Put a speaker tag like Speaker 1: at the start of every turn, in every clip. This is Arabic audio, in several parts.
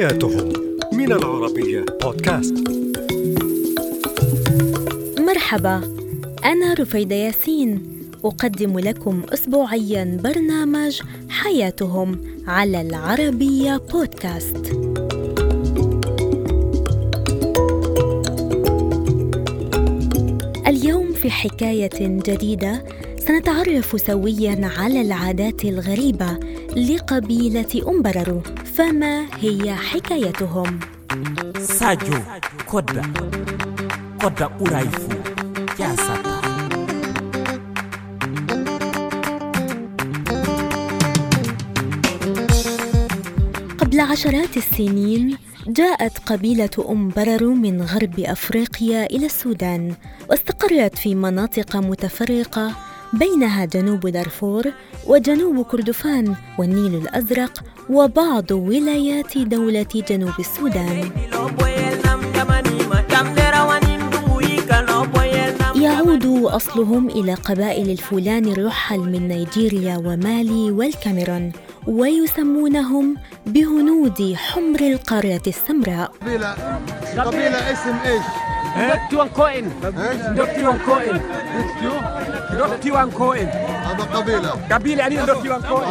Speaker 1: حياتهم من العربية بودكاست.
Speaker 2: مرحبا أنا رفيدة ياسين. أقدم لكم أسبوعيا برنامج حياتهم على العربية بودكاست. اليوم في حكاية جديدة سنتعرف سويا على العادات الغريبة لقبيلة أمبررو فما هي حكايتهم؟
Speaker 3: ساجو كودا كودا أورايفو. يا ساتا
Speaker 2: قبل عشرات السنين جاءت قبيلة أمبررو من غرب أفريقيا إلى السودان واستقرت في مناطق متفرقة بينها جنوب دارفور وجنوب كردفان والنيل الأزرق وبعض ولايات دولة جنوب السودان. يعود أصلهم إلى قبائل الفولان الرحل من نيجيريا ومالي والكاميرون. ويسمونهم بهنود حمر القارة السمراء.
Speaker 4: قبيلة قبيلة اسم إيش؟
Speaker 3: دوكتيوان كوين دوكتيوان كوين دوكتيوان كوين
Speaker 4: هذا قبيلة.
Speaker 3: قبيلة يعني دوكتيوان كوين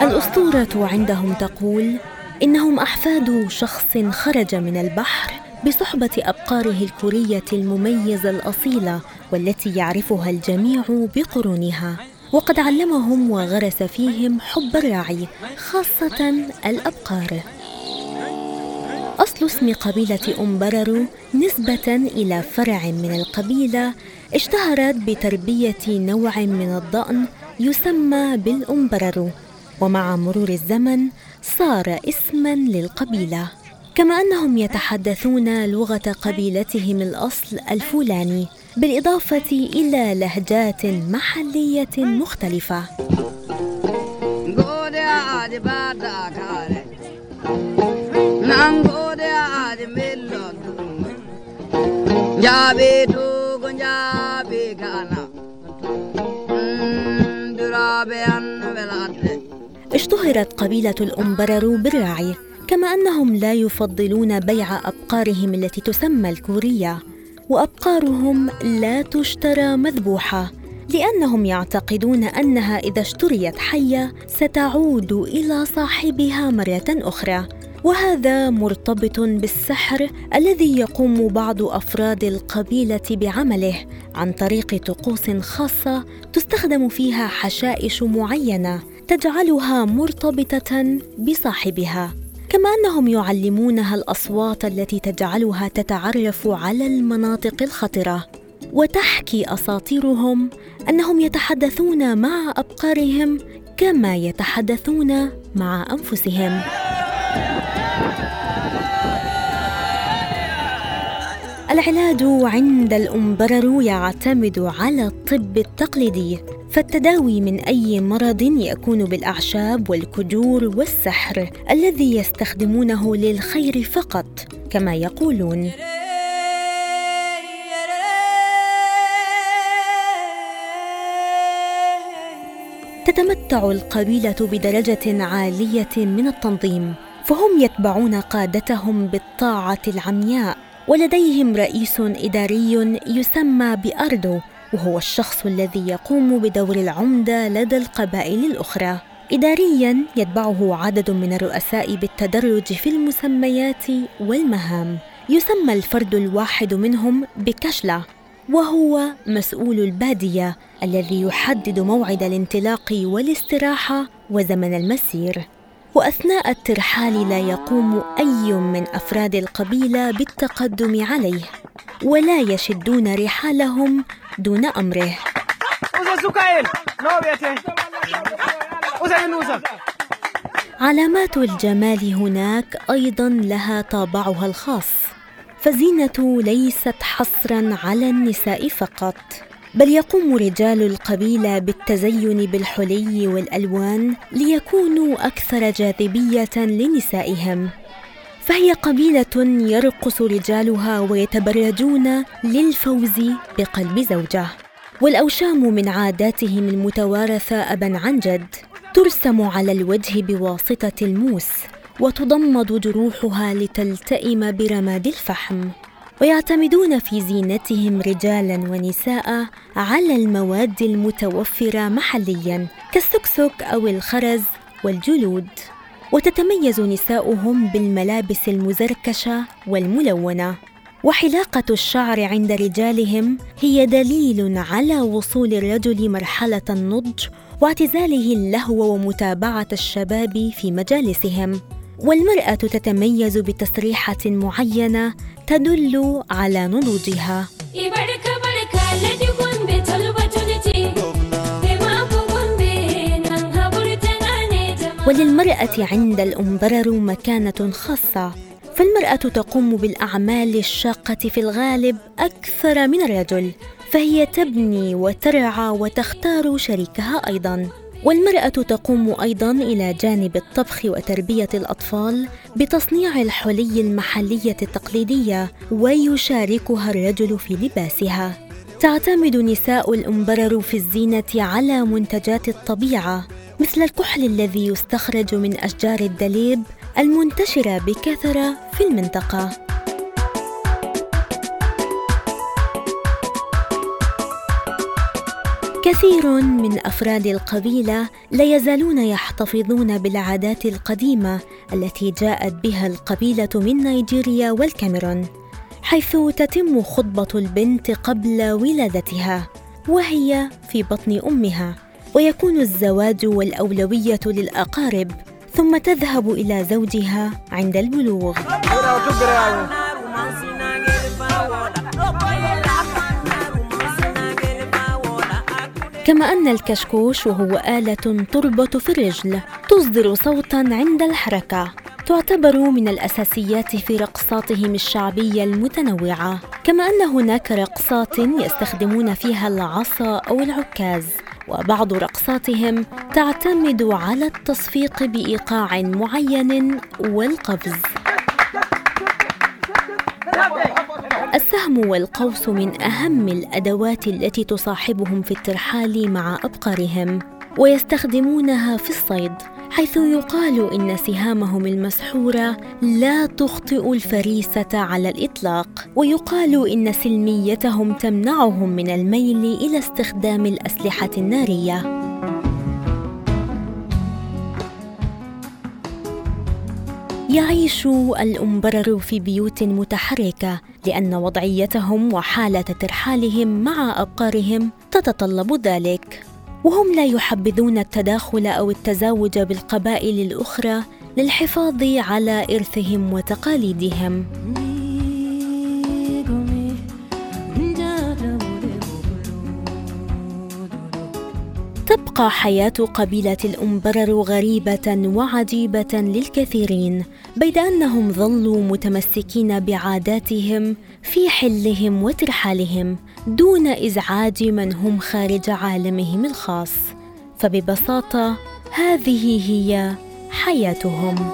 Speaker 4: هذا
Speaker 2: الأسطورة عندهم تقول إنهم أحفاد شخص خرج من البحر بصحبة أبقاره الكورية المميزة الأصيلة والتي يعرفها الجميع بقرونها. وقد علمهم وغرس فيهم حب الرعي خاصة الأبقار. أصل اسم قبيلة أمبررو نسبة إلى فرع من القبيلة اشتهرت بتربية نوع من الضأن يسمى بالأمبررو ومع مرور الزمن صار اسما للقبيلة. كما أنهم يتحدثون لغة قبيلتهم الأصل الفولاني بالإضافة إلى لهجات محلية مختلفة. اشتهرت قبيلة الأمبررو بالرعي كما أنهم لا يفضلون بيع أبقارهم التي تسمى الكورية. وأبقارهم لا تشترى مذبوحة لأنهم يعتقدون أنها إذا اشتريت حية ستعود إلى صاحبها مرة أخرى. وهذا مرتبط بالسحر الذي يقوم بعض أفراد القبيلة بعمله عن طريق طقوس خاصة تستخدم فيها حشائش معينة تجعلها مرتبطة بصاحبها. كما أنهم يعلمونها الاصوات التي تجعلها تتعرف على المناطق الخطرة وتحكي أساطيرهم أنهم يتحدثون مع أبقارهم كما يتحدثون مع أنفسهم. العلاج عند الأمبرر يعتمد على الطب التقليدي فالتداوي من أي مرض يكون بالأعشاب والكدور والسحر الذي يستخدمونه للخير فقط كما يقولون. تتمتع القبيلة بدرجة عالية من التنظيم فهم يتبعون قادتهم بالطاعة العمياء ولديهم رئيس إداري يسمى بأردو وهو الشخص الذي يقوم بدور العمدة لدى القبائل الأخرى. إداريا يتبعه عدد من الرؤساء بالتدرج في المسميات والمهام. يسمى الفرد الواحد منهم بكشلة وهو مسؤول البادية الذي يحدد موعد الانطلاق والاستراحة وزمن المسير. وأثناء الترحال لا يقوم أي من أفراد القبيلة بالتقدم عليه ولا يشدون رحالهم دون أمره. علامات الجمال هناك أيضا لها طابعها الخاص فالزينه ليست حصرا على النساء فقط بل يقوم رجال القبيله بالتزين بالحلي والألوان ليكونوا أكثر جاذبية لنسائهم. فهي قبيلة يرقص رجالها ويتبرجون للفوز بقلب زوجه. والأوشام من عاداتهم المتوارثة أبا عن جد. ترسم على الوجه بواسطة الموس وتضمد جروحها لتلتئم برماد الفحم. ويعتمدون في زينتهم رجالا ونساء على المواد المتوفرة محليا كالسكسك أو الخرز والجلود. وتتميز نساؤهم بالملابس المزركشة والملونة. وحلاقة الشعر عند رجالهم هي دليل على وصول الرجل مرحلة النضج واعتزاله اللهو ومتابعة الشباب في مجالسهم. والمرأة تتميز بتسريحه معينة تدل على نضوجها. وللمرأة عند الأمبرر مكانة خاصة فالمرأة تقوم بالأعمال الشاقة في الغالب أكثر من الرجل فهي تبني وترعى وتختار شريكها أيضاً والمرأة تقوم أيضا إلى جانب الطبخ وتربية الأطفال بتصنيع الحلي المحلية التقليدية ويشاركها الرجل في لباسها. تعتمد نساء الأمبرر في الزينة على منتجات الطبيعة مثل الكحل الذي يستخرج من أشجار الدليب المنتشرة بكثرة في المنطقة. كثير من أفراد القبيلة لا يزالون يحتفظون بالعادات القديمة التي جاءت بها القبيلة من نيجيريا والكاميرون حيث تتم خطبة البنت قبل ولادتها وهي في بطن أمها ويكون الزواج والأولوية للأقارب ثم تذهب إلى زوجها عند البلوغ. كما أن الكشكوش وهو آلة تربط في الرجل تصدر صوتا عند الحركة. تعتبر من الأساسيات في رقصاتهم الشعبية المتنوعة كما أن هناك رقصات يستخدمون فيها العصا أو العكاز وبعض رقصاتهم تعتمد على التصفيق بإيقاع معين والقفز. السهم والقوس من أهم الأدوات التي تصاحبهم في الترحال مع أبقارهم. ويستخدمونها في الصيد حيث يقال إن سهامهم المسحورة لا تخطئ الفريسة على الإطلاق ويقال إن سلميتهم تمنعهم من الميل إلى استخدام الأسلحة النارية. يعيش الأمبرر في بيوت متحركة لأن وضعيتهم وحالة ترحالهم مع أبقارهم تتطلب ذلك. وهم لا يحبذون التداخل أو التزاوج بالقبائل الأخرى للحفاظ على إرثهم وتقاليدهم. تبقى حياة قبيلة الأمبرر غريبة وعجيبة للكثيرين بيد أنهم ظلوا متمسكين بعاداتهم في حلهم وترحالهم دون إزعاج من هم خارج عالمهم الخاص. فببساطة هذه هي حياتهم.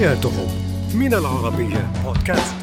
Speaker 1: حياتهم من العربية. بودكاست.